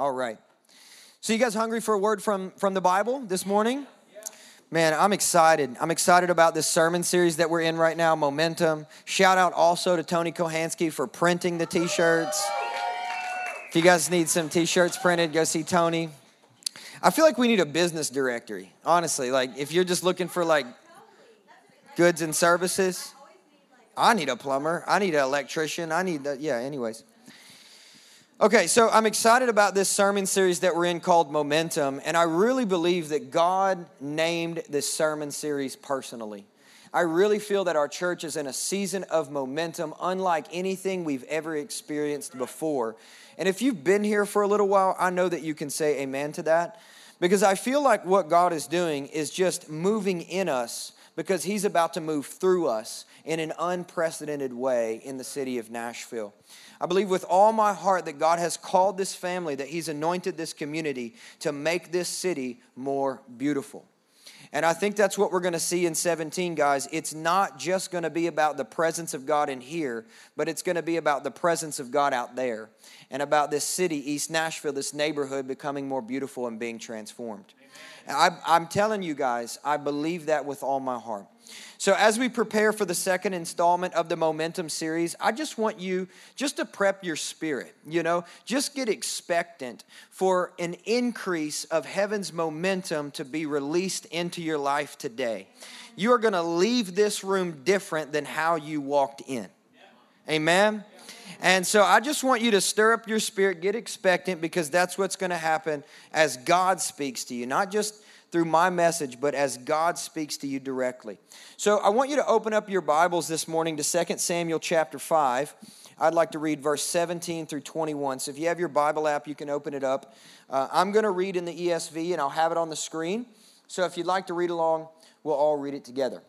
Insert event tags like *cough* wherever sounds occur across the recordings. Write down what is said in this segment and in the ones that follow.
All right. So, you guys hungry for a word from, from the Bible this morning? Man, I'm excited. I'm excited about this sermon series that we're in right now, Momentum. Shout out also to Tony Kohansky for printing the t shirts. If you guys need some t shirts printed, go see Tony. I feel like we need a business directory, honestly. Like, if you're just looking for like goods and services, I need a plumber, I need an electrician, I need that. Yeah, anyways. Okay, so I'm excited about this sermon series that we're in called Momentum, and I really believe that God named this sermon series personally. I really feel that our church is in a season of momentum unlike anything we've ever experienced before. And if you've been here for a little while, I know that you can say amen to that because I feel like what God is doing is just moving in us because He's about to move through us in an unprecedented way in the city of Nashville. I believe with all my heart that God has called this family, that He's anointed this community to make this city more beautiful. And I think that's what we're going to see in 17, guys. It's not just going to be about the presence of God in here, but it's going to be about the presence of God out there and about this city, East Nashville, this neighborhood becoming more beautiful and being transformed. I, I'm telling you guys, I believe that with all my heart. So, as we prepare for the second installment of the Momentum series, I just want you just to prep your spirit, you know, just get expectant for an increase of heaven's momentum to be released into your life today. You are going to leave this room different than how you walked in. Amen. And so I just want you to stir up your spirit, get expectant, because that's what's going to happen as God speaks to you, not just through my message, but as God speaks to you directly. So I want you to open up your Bibles this morning to 2 Samuel chapter 5. I'd like to read verse 17 through 21. So if you have your Bible app, you can open it up. Uh, I'm going to read in the ESV and I'll have it on the screen. So if you'd like to read along, we'll all read it together.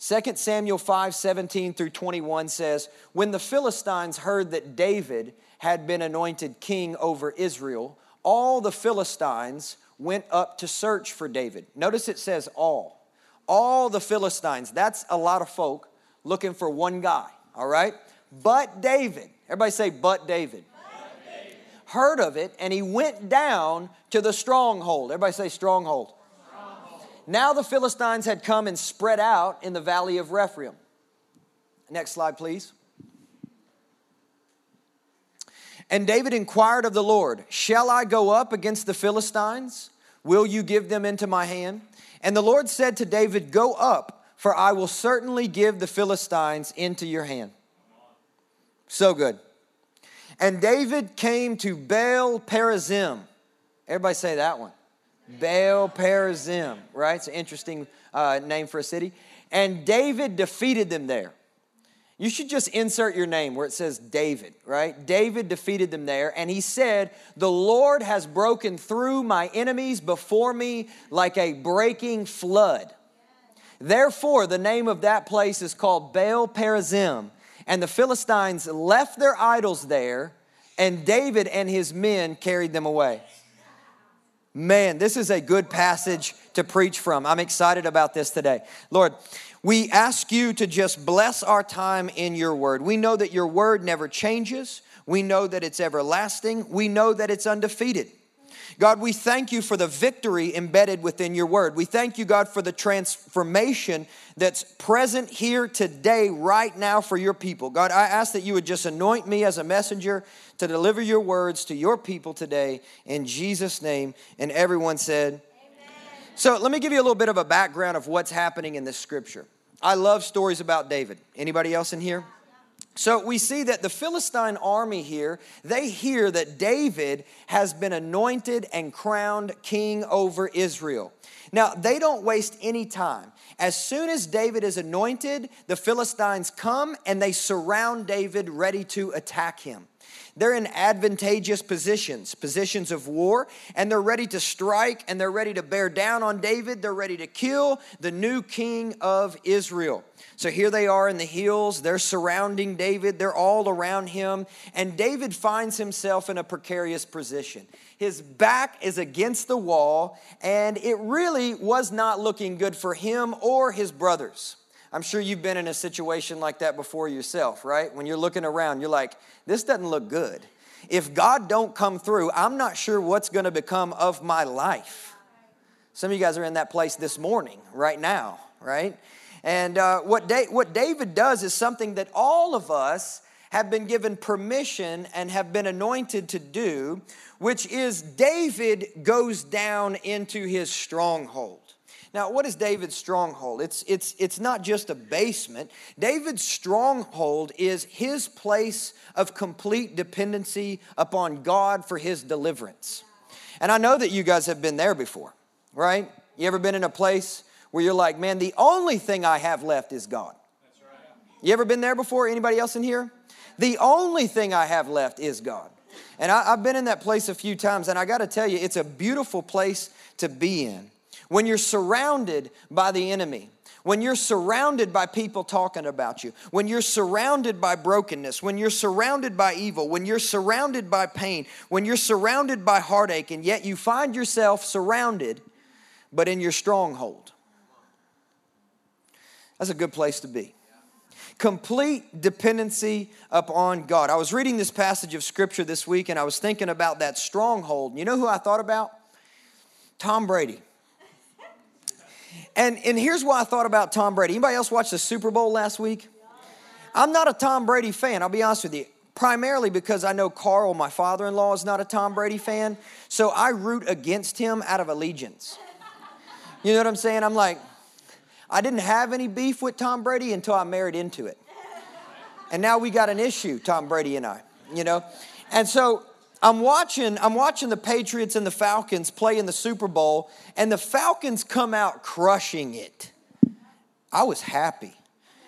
2 Samuel 5 17 through 21 says, When the Philistines heard that David had been anointed king over Israel, all the Philistines went up to search for David. Notice it says all. All the Philistines, that's a lot of folk looking for one guy, all right? But David, everybody say, but David. But David. Heard of it, and he went down to the stronghold. Everybody say, stronghold. stronghold. Now the Philistines had come and spread out in the valley of Rephaim. Next slide, please. And David inquired of the Lord, Shall I go up against the Philistines? Will you give them into my hand? And the Lord said to David, Go up, for I will certainly give the Philistines into your hand. So good. And David came to Baal Perazim. Everybody say that one. Baal Perazim, right? It's an interesting uh, name for a city. And David defeated them there. You should just insert your name where it says David, right? David defeated them there, and he said, The Lord has broken through my enemies before me like a breaking flood. Therefore, the name of that place is called Baal Perazim. And the Philistines left their idols there, and David and his men carried them away. Man, this is a good passage to preach from. I'm excited about this today. Lord, we ask you to just bless our time in your word. We know that your word never changes. We know that it's everlasting. We know that it's undefeated. God, we thank you for the victory embedded within your word. We thank you, God, for the transformation that's present here today, right now, for your people. God, I ask that you would just anoint me as a messenger to deliver your words to your people today in Jesus' name. And everyone said, Amen. so let me give you a little bit of a background of what's happening in this scripture. I love stories about David. Anybody else in here? So we see that the Philistine army here, they hear that David has been anointed and crowned king over Israel. Now, they don't waste any time. As soon as David is anointed, the Philistines come and they surround David ready to attack him. They're in advantageous positions, positions of war, and they're ready to strike and they're ready to bear down on David. They're ready to kill the new king of Israel. So here they are in the hills. They're surrounding David. They're all around him. And David finds himself in a precarious position. His back is against the wall, and it really was not looking good for him or his brothers. I'm sure you've been in a situation like that before yourself, right? When you're looking around, you're like, this doesn't look good. if God don't come through, I'm not sure what's going to become of my life. Some of you guys are in that place this morning, right now, right? And uh, what, da- what David does is something that all of us have been given permission and have been anointed to do, which is David goes down into his stronghold. Now, what is David's stronghold? It's, it's, it's not just a basement. David's stronghold is his place of complete dependency upon God for his deliverance. And I know that you guys have been there before, right? You ever been in a place where you're like, man, the only thing I have left is God. You ever been there before? Anybody else in here? The only thing I have left is God. And I, have been in that place a few times, and I got to tell you, it's a beautiful place to be in. When you're surrounded by the enemy, when you're surrounded by people talking about you, when you're surrounded by brokenness, when you're surrounded by evil, when you're surrounded by pain, when you're surrounded by heartache, and yet you find yourself surrounded, but in your stronghold. That's a good place to be. Complete dependency upon God. I was reading this passage of scripture this week and I was thinking about that stronghold. You know who I thought about? Tom Brady. And, and here's why I thought about Tom Brady. Anybody else watch the Super Bowl last week? I'm not a Tom Brady fan, I'll be honest with you. Primarily because I know Carl, my father in law, is not a Tom Brady fan. So I root against him out of allegiance. You know what I'm saying? I'm like, I didn't have any beef with Tom Brady until I married into it. And now we got an issue, Tom Brady and I, you know? And so I'm watching, I'm watching the Patriots and the Falcons play in the Super Bowl, and the Falcons come out crushing it. I was happy.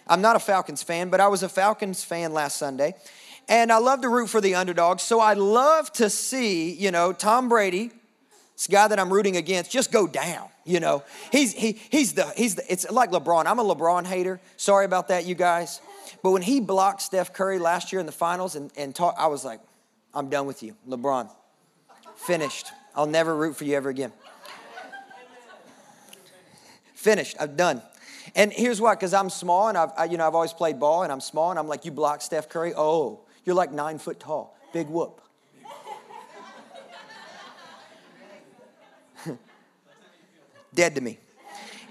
I'm not a Falcons fan, but I was a Falcons fan last Sunday. And I love to root for the underdogs. So I love to see, you know, Tom Brady, this guy that I'm rooting against, just go down. You know, he's he he's the he's the, it's like LeBron. I'm a LeBron hater. Sorry about that, you guys. But when he blocked Steph Curry last year in the finals and, and talk, I was like, I'm done with you, LeBron. Finished. I'll never root for you ever again. Finished. I'm done. And here's why, because I'm small and I've I, you know I've always played ball and I'm small and I'm like, you block Steph Curry. Oh, you're like nine foot tall. Big whoop. *laughs* dead to me.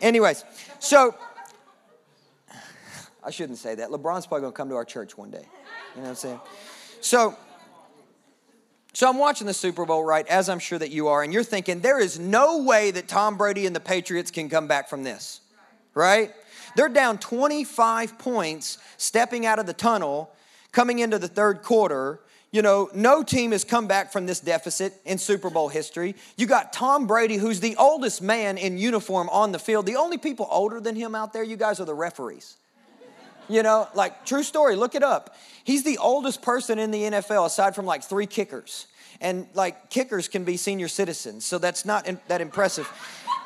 Anyways, so I shouldn't say that. LeBron's probably gonna come to our church one day. You know what I'm saying? So, so I'm watching the Super Bowl, right, as I'm sure that you are, and you're thinking, there is no way that Tom Brady and the Patriots can come back from this, right? They're down 25 points stepping out of the tunnel, coming into the third quarter, you know, no team has come back from this deficit in Super Bowl history. You got Tom Brady, who's the oldest man in uniform on the field. The only people older than him out there, you guys, are the referees. You know, like true story, look it up. He's the oldest person in the NFL aside from like three kickers. And like kickers can be senior citizens, so that's not in, that impressive.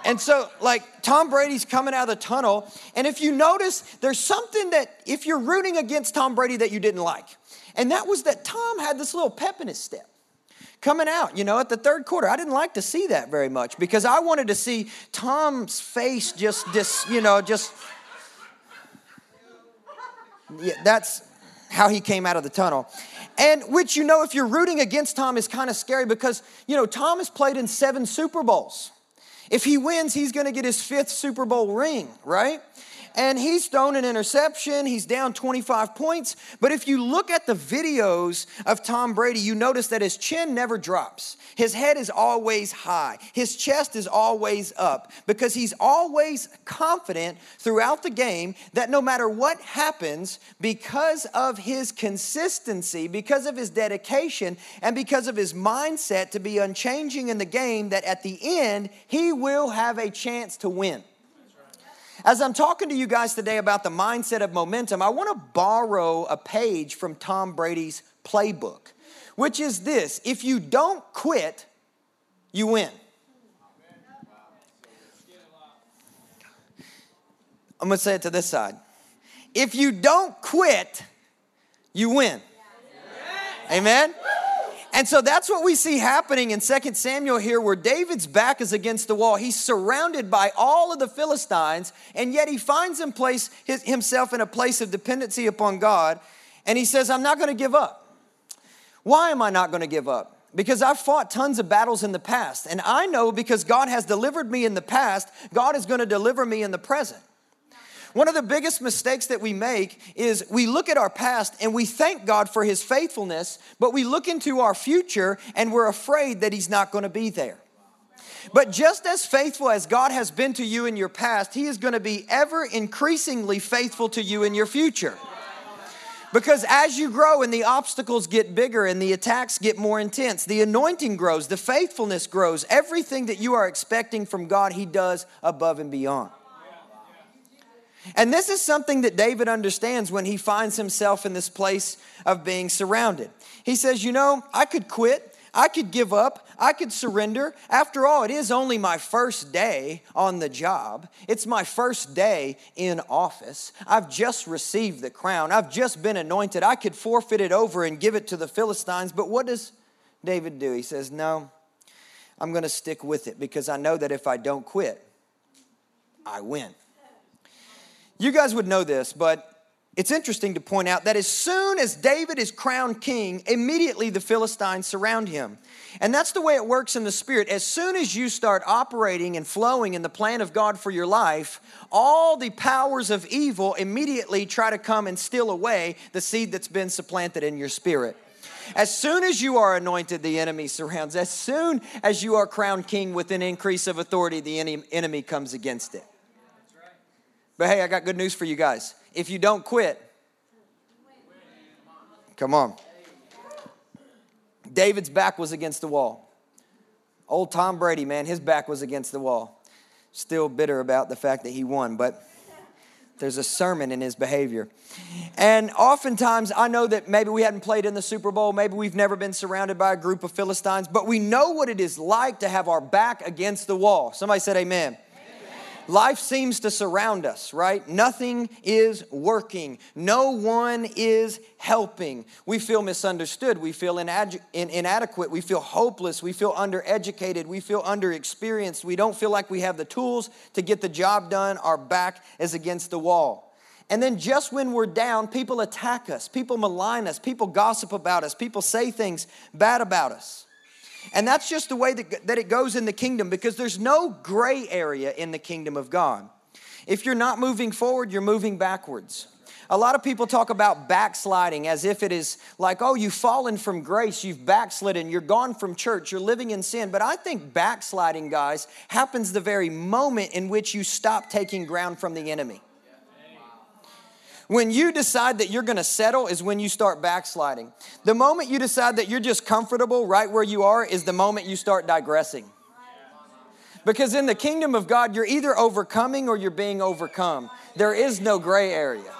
And so, like, Tom Brady's coming out of the tunnel. And if you notice, there's something that, if you're rooting against Tom Brady, that you didn't like. And that was that Tom had this little pep in his step coming out, you know, at the third quarter. I didn't like to see that very much because I wanted to see Tom's face just, just you know, just. Yeah, that's how he came out of the tunnel. And which, you know, if you're rooting against Tom is kind of scary because, you know, Tom has played in seven Super Bowls. If he wins, he's going to get his fifth Super Bowl ring, right? And he's thrown an interception. He's down 25 points. But if you look at the videos of Tom Brady, you notice that his chin never drops. His head is always high. His chest is always up because he's always confident throughout the game that no matter what happens, because of his consistency, because of his dedication, and because of his mindset to be unchanging in the game, that at the end, he will have a chance to win. As I'm talking to you guys today about the mindset of momentum, I want to borrow a page from Tom Brady's playbook, which is this if you don't quit, you win. I'm going to say it to this side. If you don't quit, you win. Amen? And so that's what we see happening in 2 Samuel here, where David's back is against the wall. He's surrounded by all of the Philistines, and yet he finds him place, his, himself in a place of dependency upon God. And he says, I'm not going to give up. Why am I not going to give up? Because I've fought tons of battles in the past, and I know because God has delivered me in the past, God is going to deliver me in the present. One of the biggest mistakes that we make is we look at our past and we thank God for his faithfulness, but we look into our future and we're afraid that he's not going to be there. But just as faithful as God has been to you in your past, he is going to be ever increasingly faithful to you in your future. Because as you grow and the obstacles get bigger and the attacks get more intense, the anointing grows, the faithfulness grows. Everything that you are expecting from God, He does above and beyond. And this is something that David understands when he finds himself in this place of being surrounded. He says, You know, I could quit. I could give up. I could surrender. After all, it is only my first day on the job. It's my first day in office. I've just received the crown. I've just been anointed. I could forfeit it over and give it to the Philistines. But what does David do? He says, No, I'm going to stick with it because I know that if I don't quit, I win. You guys would know this, but it's interesting to point out that as soon as David is crowned king, immediately the Philistines surround him. And that's the way it works in the spirit. As soon as you start operating and flowing in the plan of God for your life, all the powers of evil immediately try to come and steal away the seed that's been supplanted in your spirit. As soon as you are anointed, the enemy surrounds. As soon as you are crowned king with an increase of authority, the enemy comes against it. But hey, I got good news for you guys. If you don't quit, come on. David's back was against the wall. Old Tom Brady, man, his back was against the wall. Still bitter about the fact that he won, but there's a sermon in his behavior. And oftentimes, I know that maybe we hadn't played in the Super Bowl, maybe we've never been surrounded by a group of Philistines, but we know what it is like to have our back against the wall. Somebody said, Amen. Life seems to surround us, right? Nothing is working. No one is helping. We feel misunderstood. We feel inadequate. We feel hopeless. We feel undereducated. We feel underexperienced. We don't feel like we have the tools to get the job done. Our back is against the wall. And then just when we're down, people attack us, people malign us, people gossip about us, people say things bad about us. And that's just the way that, that it goes in the kingdom because there's no gray area in the kingdom of God. If you're not moving forward, you're moving backwards. A lot of people talk about backsliding as if it is like, oh, you've fallen from grace, you've backslidden, you're gone from church, you're living in sin. But I think backsliding, guys, happens the very moment in which you stop taking ground from the enemy. When you decide that you're gonna settle is when you start backsliding. The moment you decide that you're just comfortable right where you are is the moment you start digressing. Because in the kingdom of God, you're either overcoming or you're being overcome. There is no gray area.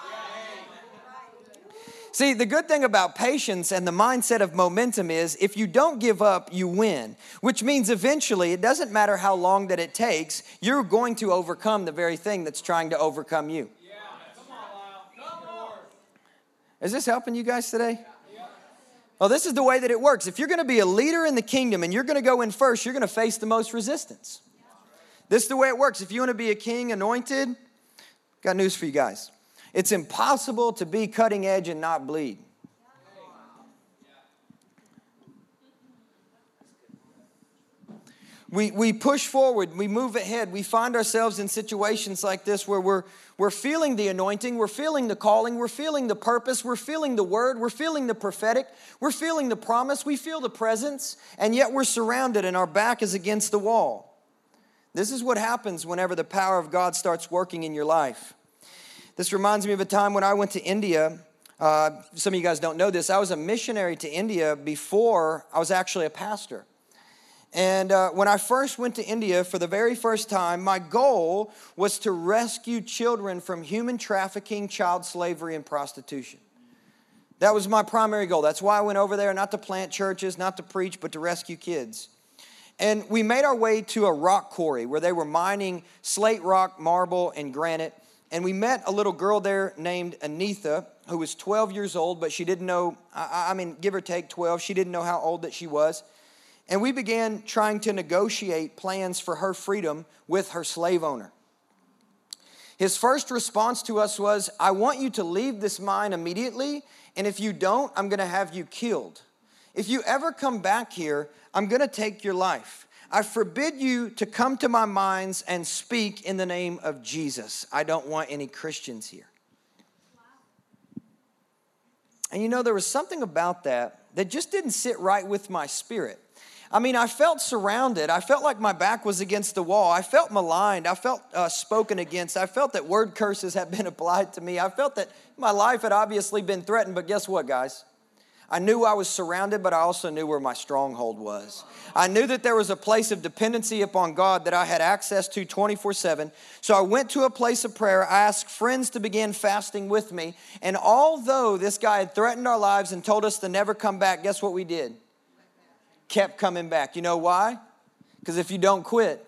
See, the good thing about patience and the mindset of momentum is if you don't give up, you win, which means eventually, it doesn't matter how long that it takes, you're going to overcome the very thing that's trying to overcome you. Is this helping you guys today? Well, this is the way that it works. If you're going to be a leader in the kingdom and you're going to go in first, you're going to face the most resistance. This is the way it works. If you want to be a king anointed, got news for you guys. It's impossible to be cutting edge and not bleed. We, we push forward, we move ahead, we find ourselves in situations like this where we're, we're feeling the anointing, we're feeling the calling, we're feeling the purpose, we're feeling the word, we're feeling the prophetic, we're feeling the promise, we feel the presence, and yet we're surrounded and our back is against the wall. This is what happens whenever the power of God starts working in your life. This reminds me of a time when I went to India. Uh, some of you guys don't know this. I was a missionary to India before I was actually a pastor. And uh, when I first went to India for the very first time, my goal was to rescue children from human trafficking, child slavery, and prostitution. That was my primary goal. That's why I went over there, not to plant churches, not to preach, but to rescue kids. And we made our way to a rock quarry where they were mining slate rock, marble, and granite. And we met a little girl there named Anitha, who was 12 years old, but she didn't know, I mean, give or take 12, she didn't know how old that she was. And we began trying to negotiate plans for her freedom with her slave owner. His first response to us was, I want you to leave this mine immediately, and if you don't, I'm gonna have you killed. if you ever come back here, I'm gonna take your life. I forbid you to come to my minds and speak in the name of Jesus. I don't want any Christians here. And you know, there was something about that that just didn't sit right with my spirit. I mean, I felt surrounded. I felt like my back was against the wall. I felt maligned. I felt uh, spoken against. I felt that word curses had *laughs* been applied to me. I felt that my life had obviously been threatened. But guess what, guys? I knew I was surrounded, but I also knew where my stronghold was. I knew that there was a place of dependency upon God that I had access to 24 7. So I went to a place of prayer. I asked friends to begin fasting with me. And although this guy had threatened our lives and told us to never come back, guess what we did? Kept coming back. You know why? Because if you don't quit,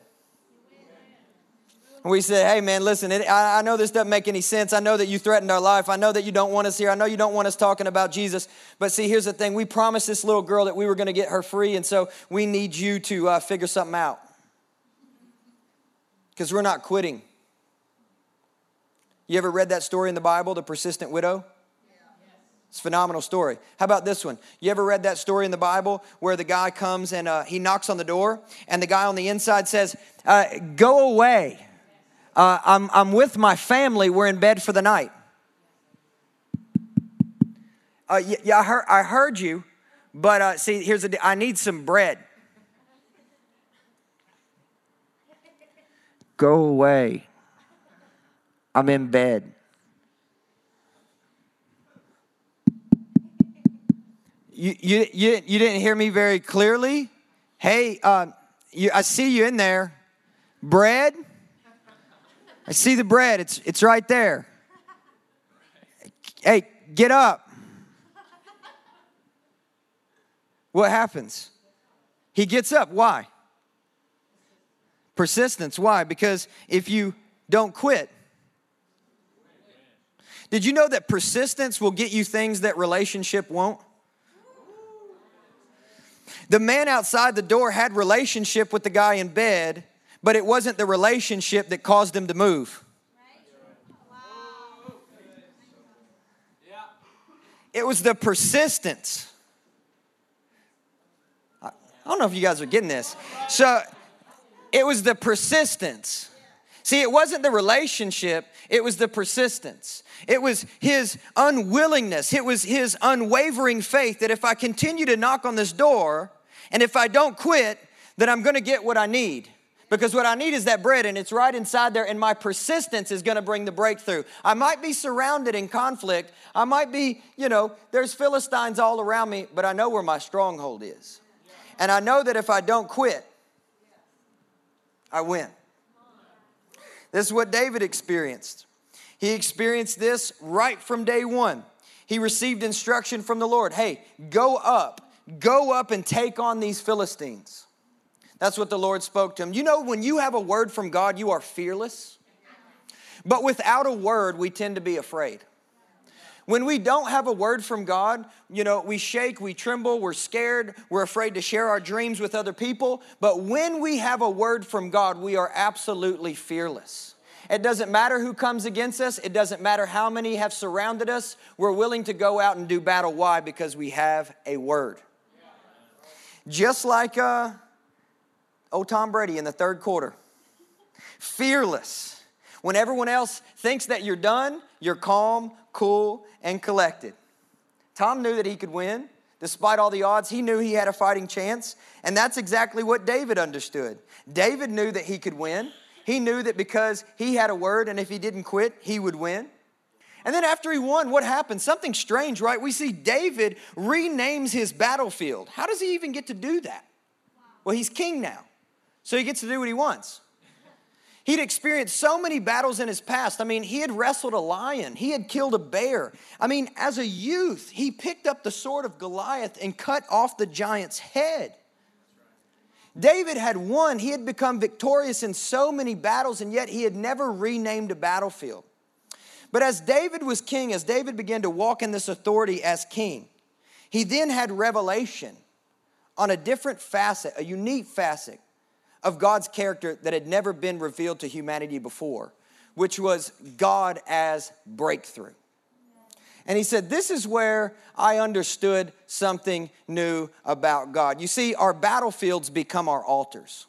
and we said, hey, man, listen, it, I, I know this doesn't make any sense. I know that you threatened our life. I know that you don't want us here. I know you don't want us talking about Jesus. But see, here's the thing we promised this little girl that we were going to get her free. And so we need you to uh, figure something out. Because we're not quitting. You ever read that story in the Bible, the persistent widow? It's a phenomenal story. How about this one? You ever read that story in the Bible where the guy comes and uh, he knocks on the door, and the guy on the inside says, uh, Go away. Uh, I'm, I'm with my family. We're in bed for the night. Uh, yeah, yeah, I heard, I heard you, but uh, see, here's the. I need some bread. Go away. I'm in bed. You, you, you, didn't hear me very clearly? Hey, uh, you, I see you in there. Bread? I see the bread, it's, it's right there. Hey, get up. What happens? He gets up. Why? Persistence. Why? Because if you don't quit, did you know that persistence will get you things that relationship won't? The man outside the door had relationship with the guy in bed, but it wasn't the relationship that caused him to move. It was the persistence. I don't know if you guys are getting this. So it was the persistence. See, it wasn't the relationship, it was the persistence. It was his unwillingness, it was his unwavering faith that if I continue to knock on this door and if I don't quit, then I'm gonna get what I need because what I need is that bread and it's right inside there, and my persistence is gonna bring the breakthrough. I might be surrounded in conflict. I might be, you know, there's Philistines all around me, but I know where my stronghold is. And I know that if I don't quit, I win. This is what David experienced. He experienced this right from day one. He received instruction from the Lord hey, go up, go up and take on these Philistines. That's what the Lord spoke to him. You know, when you have a word from God, you are fearless. But without a word, we tend to be afraid. When we don't have a word from God, you know, we shake, we tremble, we're scared, we're afraid to share our dreams with other people. But when we have a word from God, we are absolutely fearless. It doesn't matter who comes against us, it doesn't matter how many have surrounded us. We're willing to go out and do battle. Why? Because we have a word. Just like, uh, Oh, Tom Brady in the third quarter. Fearless. When everyone else thinks that you're done, you're calm, cool, and collected. Tom knew that he could win. Despite all the odds, he knew he had a fighting chance. And that's exactly what David understood. David knew that he could win. He knew that because he had a word, and if he didn't quit, he would win. And then after he won, what happened? Something strange, right? We see David renames his battlefield. How does he even get to do that? Well, he's king now. So he gets to do what he wants. He'd experienced so many battles in his past. I mean, he had wrestled a lion, he had killed a bear. I mean, as a youth, he picked up the sword of Goliath and cut off the giant's head. David had won, he had become victorious in so many battles, and yet he had never renamed a battlefield. But as David was king, as David began to walk in this authority as king, he then had revelation on a different facet, a unique facet of God's character that had never been revealed to humanity before, which was God as breakthrough. And he said, This is where I understood something new about God. You see, our battlefields become our altars.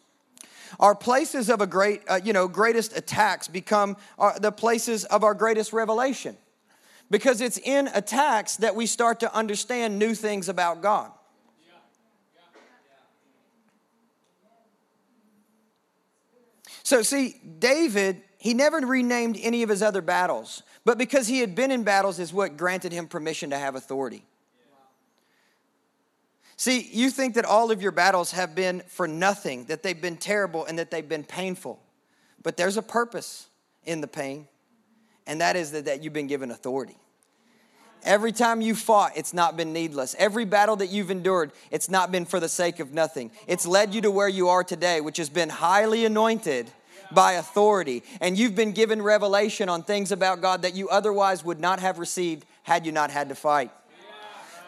Our places of a great, uh, you know, greatest attacks become our, the places of our greatest revelation. Because it's in attacks that we start to understand new things about God. So, see, David, he never renamed any of his other battles, but because he had been in battles, is what granted him permission to have authority. See, you think that all of your battles have been for nothing, that they've been terrible and that they've been painful. But there's a purpose in the pain, and that is that, that you've been given authority. Every time you fought, it's not been needless. Every battle that you've endured, it's not been for the sake of nothing. It's led you to where you are today, which has been highly anointed by authority. And you've been given revelation on things about God that you otherwise would not have received had you not had to fight.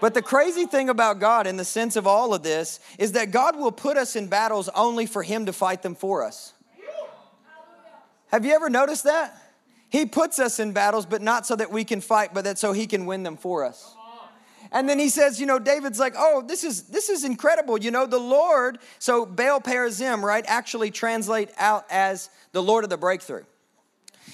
But the crazy thing about God, in the sense of all of this, is that God will put us in battles only for Him to fight them for us. Have you ever noticed that? He puts us in battles, but not so that we can fight, but that so he can win them for us. And then he says, you know, David's like, oh, this is this is incredible. You know, the Lord, so Baal Perazim, right, actually translate out as the Lord of the breakthrough.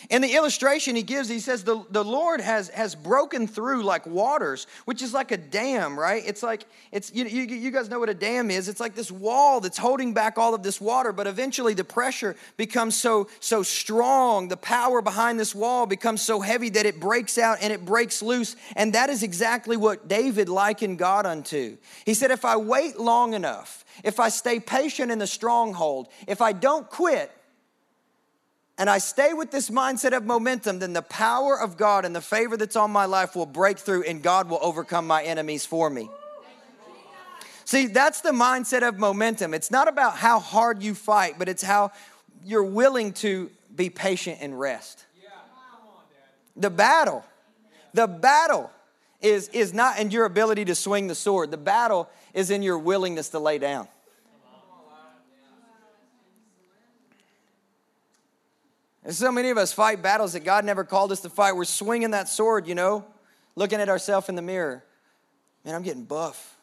In the illustration he gives, he says the, the Lord has, has broken through like waters, which is like a dam, right? It's like, it's you, you, you guys know what a dam is. It's like this wall that's holding back all of this water, but eventually the pressure becomes so, so strong. The power behind this wall becomes so heavy that it breaks out and it breaks loose. And that is exactly what David likened God unto. He said, if I wait long enough, if I stay patient in the stronghold, if I don't quit, and I stay with this mindset of momentum, then the power of God and the favor that's on my life will break through and God will overcome my enemies for me. See, that's the mindset of momentum. It's not about how hard you fight, but it's how you're willing to be patient and rest. The battle, the battle is, is not in your ability to swing the sword, the battle is in your willingness to lay down. And so many of us fight battles that God never called us to fight. We're swinging that sword, you know, looking at ourselves in the mirror. Man, I'm getting buff.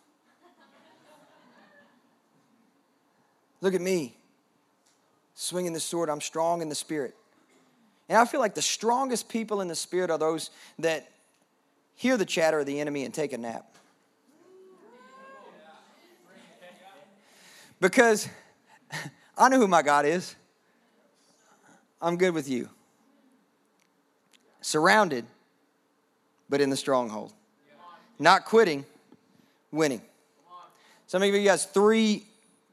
Look at me, swinging the sword. I'm strong in the spirit. And I feel like the strongest people in the spirit are those that hear the chatter of the enemy and take a nap. Because *laughs* I know who my God is. I'm good with you. Surrounded, but in the stronghold. Not quitting, winning. So I'm going to give you guys three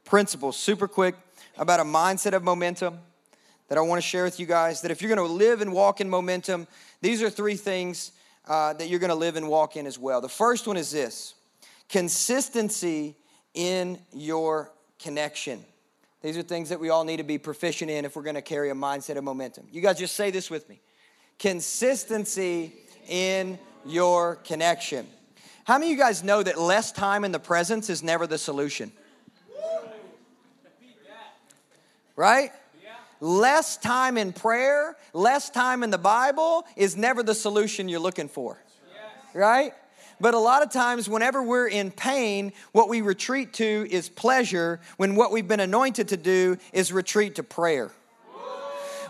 principles, super quick, about a mindset of momentum that I want to share with you guys. That if you're going to live and walk in momentum, these are three things uh, that you're going to live and walk in as well. The first one is this consistency in your connection. These are things that we all need to be proficient in if we're going to carry a mindset of momentum. You guys just say this with me consistency in your connection. How many of you guys know that less time in the presence is never the solution? Right? Less time in prayer, less time in the Bible is never the solution you're looking for. Right? But a lot of times, whenever we're in pain, what we retreat to is pleasure, when what we've been anointed to do is retreat to prayer.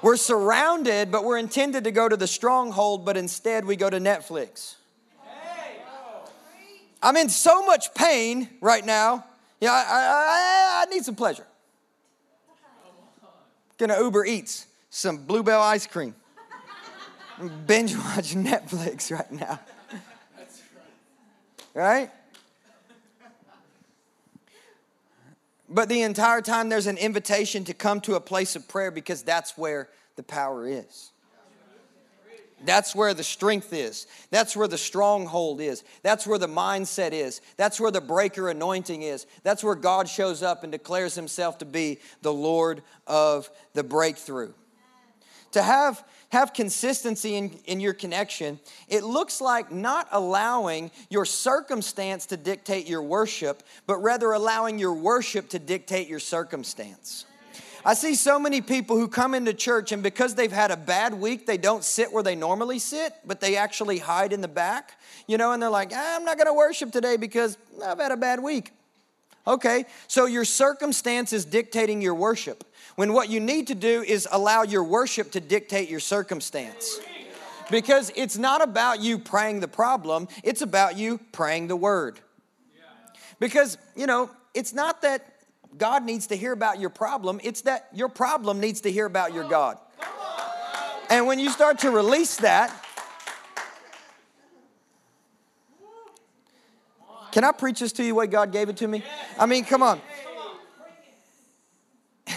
We're surrounded, but we're intended to go to the stronghold, but instead we go to Netflix. I'm in so much pain right now. Yeah, I, I, I need some pleasure. Gonna Uber Eats some Bluebell ice cream. binge watch *laughs* Netflix right now right? But the entire time there's an invitation to come to a place of prayer because that's where the power is. That's where the strength is. That's where the stronghold is. That's where the mindset is. That's where the breaker anointing is. That's where God shows up and declares himself to be the Lord of the breakthrough. To have have consistency in, in your connection, it looks like not allowing your circumstance to dictate your worship, but rather allowing your worship to dictate your circumstance. I see so many people who come into church and because they've had a bad week, they don't sit where they normally sit, but they actually hide in the back, you know, and they're like, ah, I'm not going to worship today because I've had a bad week. Okay, so your circumstance is dictating your worship. When what you need to do is allow your worship to dictate your circumstance. Because it's not about you praying the problem, it's about you praying the word. Because, you know, it's not that God needs to hear about your problem, it's that your problem needs to hear about your God. And when you start to release that, can I preach this to you the way God gave it to me? I mean, come on. *laughs*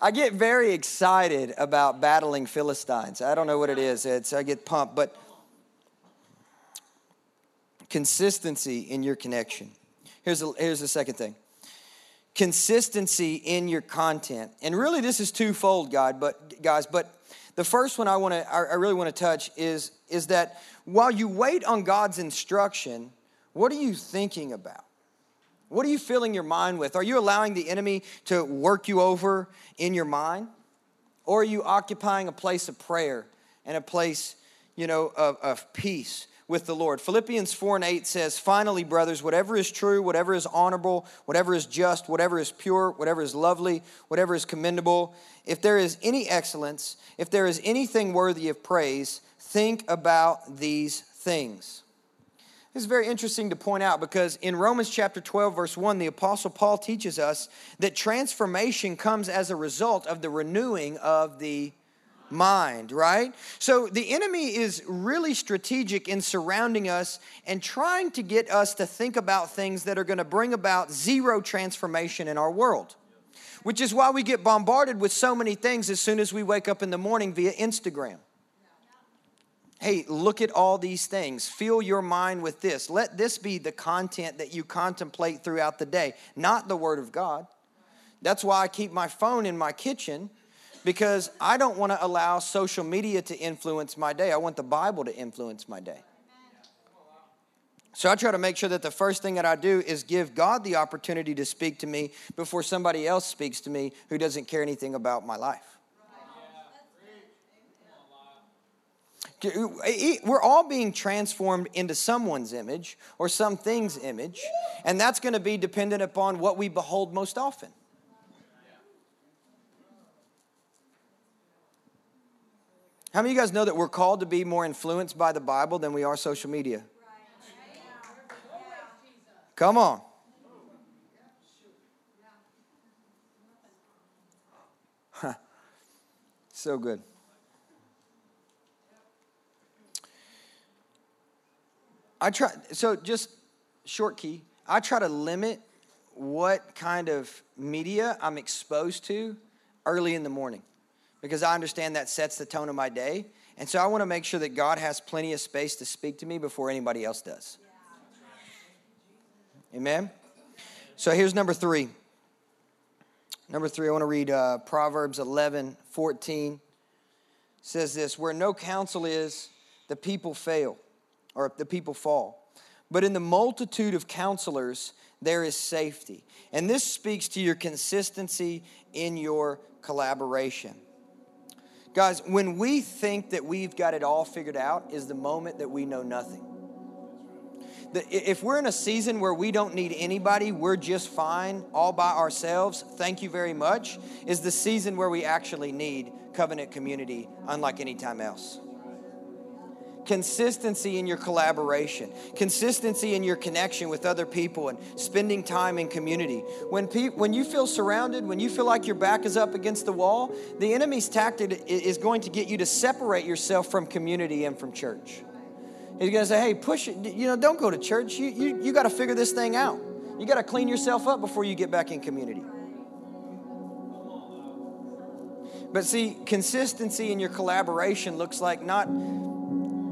I get very excited about battling Philistines. I don't know what it is. It's I get pumped, but consistency in your connection. Here's the, here's the second thing consistency in your content. And really, this is twofold, God, but guys, but the first one I want to, I really want to touch is, is that while you wait on God's instruction, what are you thinking about? What are you filling your mind with? Are you allowing the enemy to work you over in your mind? Or are you occupying a place of prayer and a place, you know, of, of peace? With the Lord. Philippians 4 and 8 says, Finally, brothers, whatever is true, whatever is honorable, whatever is just, whatever is pure, whatever is lovely, whatever is commendable, if there is any excellence, if there is anything worthy of praise, think about these things. This is very interesting to point out because in Romans chapter 12, verse 1, the Apostle Paul teaches us that transformation comes as a result of the renewing of the mind, right? So the enemy is really strategic in surrounding us and trying to get us to think about things that are going to bring about zero transformation in our world. Which is why we get bombarded with so many things as soon as we wake up in the morning via Instagram. Hey, look at all these things. Fill your mind with this. Let this be the content that you contemplate throughout the day, not the Word of God. That's why I keep my phone in my kitchen because I don't want to allow social media to influence my day. I want the Bible to influence my day. So I try to make sure that the first thing that I do is give God the opportunity to speak to me before somebody else speaks to me who doesn't care anything about my life. We're all being transformed into someone's image or something's image, and that's going to be dependent upon what we behold most often. How many of you guys know that we're called to be more influenced by the Bible than we are social media? Come on. *laughs* So good. I try, so just short key, I try to limit what kind of media I'm exposed to early in the morning because I understand that sets the tone of my day. And so I want to make sure that God has plenty of space to speak to me before anybody else does. Amen? So here's number three. Number three, I want to read uh, Proverbs 11 14. It says this Where no counsel is, the people fail, or the people fall. But in the multitude of counselors, there is safety. And this speaks to your consistency in your collaboration. Guys, when we think that we've got it all figured out, is the moment that we know nothing. If we're in a season where we don't need anybody, we're just fine all by ourselves, thank you very much, is the season where we actually need covenant community unlike any time else consistency in your collaboration, consistency in your connection with other people, and spending time in community. When, pe- when you feel surrounded, when you feel like your back is up against the wall, the enemy's tactic is going to get you to separate yourself from community and from church. He's going to say, hey, push it. You know, don't go to church. You, you, you got to figure this thing out. You got to clean yourself up before you get back in community. But see, consistency in your collaboration looks like not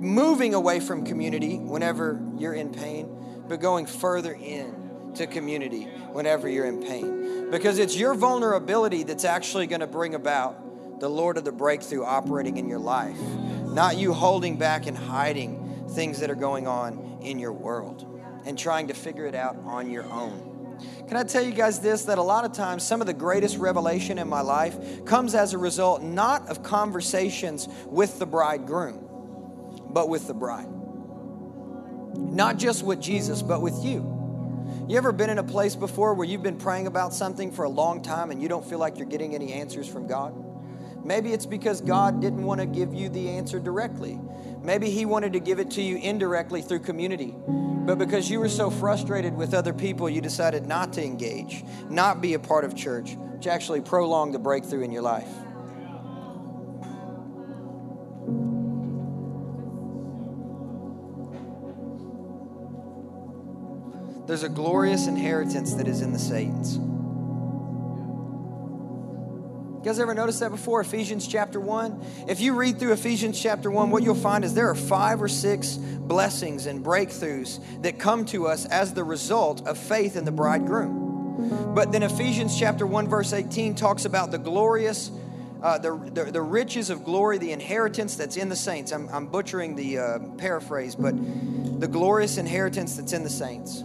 moving away from community whenever you're in pain, but going further in to community whenever you're in pain. Because it's your vulnerability that's actually going to bring about the Lord of the breakthrough operating in your life, not you holding back and hiding things that are going on in your world and trying to figure it out on your own. Can I tell you guys this? That a lot of times, some of the greatest revelation in my life comes as a result not of conversations with the bridegroom, but with the bride. Not just with Jesus, but with you. You ever been in a place before where you've been praying about something for a long time and you don't feel like you're getting any answers from God? Maybe it's because God didn't want to give you the answer directly. Maybe He wanted to give it to you indirectly through community. But because you were so frustrated with other people, you decided not to engage, not be a part of church, which actually prolonged the breakthrough in your life. There's a glorious inheritance that is in the saints. You guys ever noticed that before? Ephesians chapter 1. If you read through Ephesians chapter 1, what you'll find is there are five or six blessings and breakthroughs that come to us as the result of faith in the bridegroom. But then Ephesians chapter 1, verse 18 talks about the glorious, uh, the, the, the, riches of glory, the inheritance that's in the saints. I'm, I'm butchering the uh, paraphrase, but the glorious inheritance that's in the saints.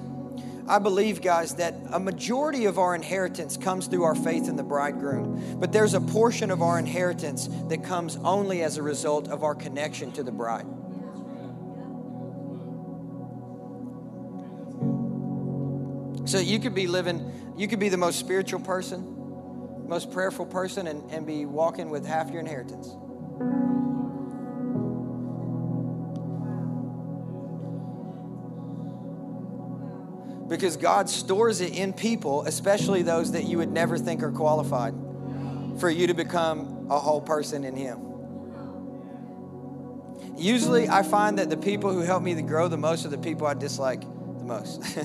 I believe, guys, that a majority of our inheritance comes through our faith in the bridegroom. But there's a portion of our inheritance that comes only as a result of our connection to the bride. So you could be living, you could be the most spiritual person, most prayerful person, and, and be walking with half your inheritance. Because God stores it in people, especially those that you would never think are qualified for you to become a whole person in Him. Usually, I find that the people who help me to grow the most are the people I dislike the most. *laughs*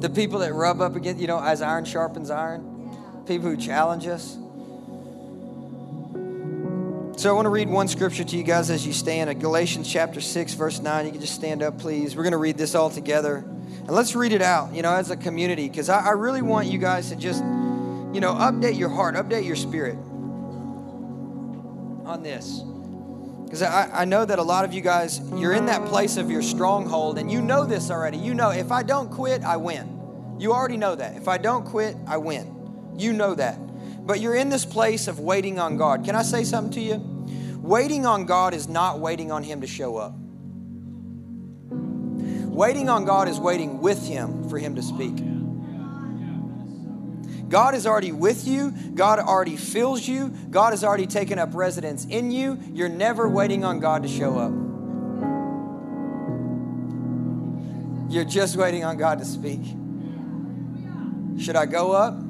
the people that rub up against, you know, as iron sharpens iron, people who challenge us. So I want to read one scripture to you guys as you stand at Galatians chapter 6, verse 9. You can just stand up, please. We're going to read this all together. And let's read it out, you know, as a community, because I, I really want you guys to just, you know, update your heart, update your spirit on this. Because I, I know that a lot of you guys, you're in that place of your stronghold, and you know this already. You know, if I don't quit, I win. You already know that. If I don't quit, I win. You know that but you're in this place of waiting on God. Can I say something to you? Waiting on God is not waiting on Him to show up. Waiting on God is waiting with Him for Him to speak. God is already with you. God already fills you. God has already taken up residence in you. You're never waiting on God to show up. You're just waiting on God to speak. Should I go up?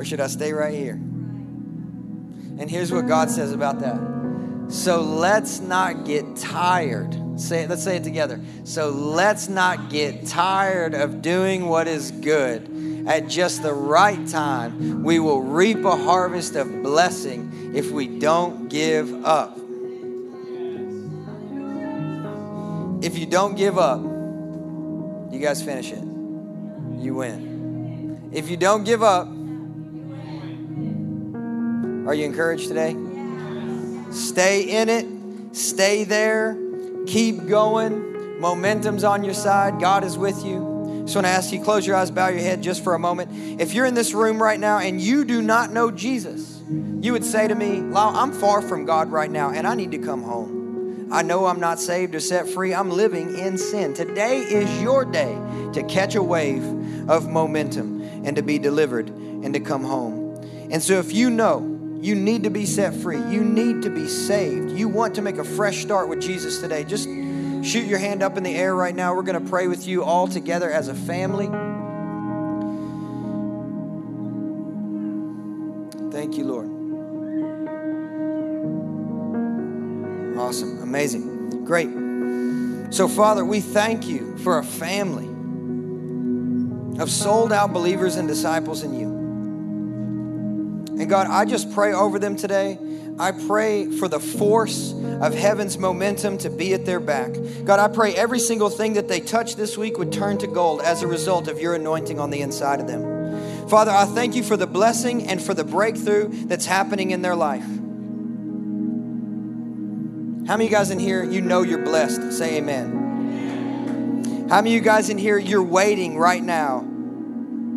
Or should I stay right here? And here's what God says about that. So let's not get tired. Say it, let's say it together. So let's not get tired of doing what is good. At just the right time, we will reap a harvest of blessing if we don't give up. If you don't give up, you guys finish it. You win. If you don't give up, are you encouraged today? Stay in it, stay there, keep going. Momentum's on your side, God is with you. Just want to ask you, close your eyes, bow your head just for a moment. If you're in this room right now and you do not know Jesus, you would say to me, Lyle, I'm far from God right now and I need to come home. I know I'm not saved or set free. I'm living in sin. Today is your day to catch a wave of momentum and to be delivered and to come home. And so if you know you need to be set free. You need to be saved. You want to make a fresh start with Jesus today. Just shoot your hand up in the air right now. We're going to pray with you all together as a family. Thank you, Lord. Awesome. Amazing. Great. So, Father, we thank you for a family of sold out believers and disciples in you. And God, I just pray over them today. I pray for the force of heaven's momentum to be at their back. God, I pray every single thing that they touch this week would turn to gold as a result of your anointing on the inside of them. Father, I thank you for the blessing and for the breakthrough that's happening in their life. How many of you guys in here, you know you're blessed? Say amen. How many of you guys in here, you're waiting right now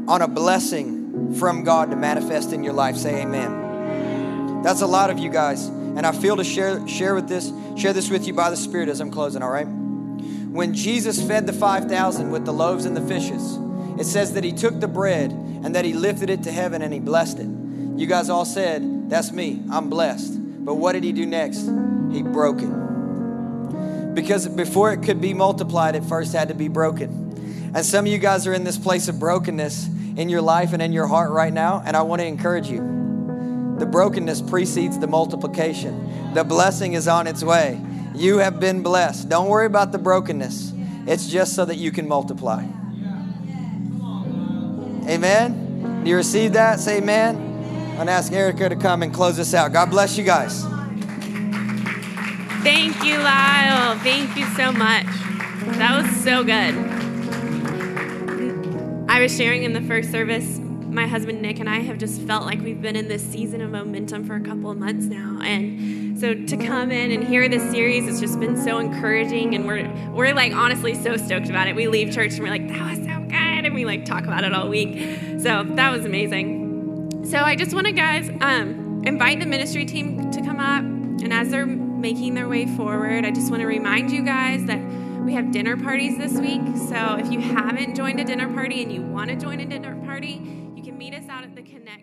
on a blessing from God to manifest in your life? Say amen. That's a lot of you guys. And I feel to share, share with this, share this with you by the Spirit as I'm closing, all right? When Jesus fed the 5,000 with the loaves and the fishes, it says that he took the bread and that he lifted it to heaven and he blessed it. You guys all said, That's me, I'm blessed. But what did he do next? He broke it. Because before it could be multiplied, it first had to be broken. And some of you guys are in this place of brokenness in your life and in your heart right now, and I want to encourage you. The brokenness precedes the multiplication. The blessing is on its way. You have been blessed. Don't worry about the brokenness. It's just so that you can multiply. Amen. Do you receive that? Say amen. I'm going to ask Erica to come and close us out. God bless you guys. Thank you, Lyle. Thank you so much. That was so good. Was sharing in the first service my husband Nick and I have just felt like we've been in this season of momentum for a couple of months now. And so to come in and hear this series, it's just been so encouraging. And we're, we're like honestly so stoked about it. We leave church and we're like, that was so good. And we like talk about it all week. So that was amazing. So I just want to, guys, um, invite the ministry team to come up. And as they're making their way forward, I just want to remind you guys that we have dinner parties this week. So if you haven't joined a dinner party and you want to join a dinner party, you can meet us out at the Connect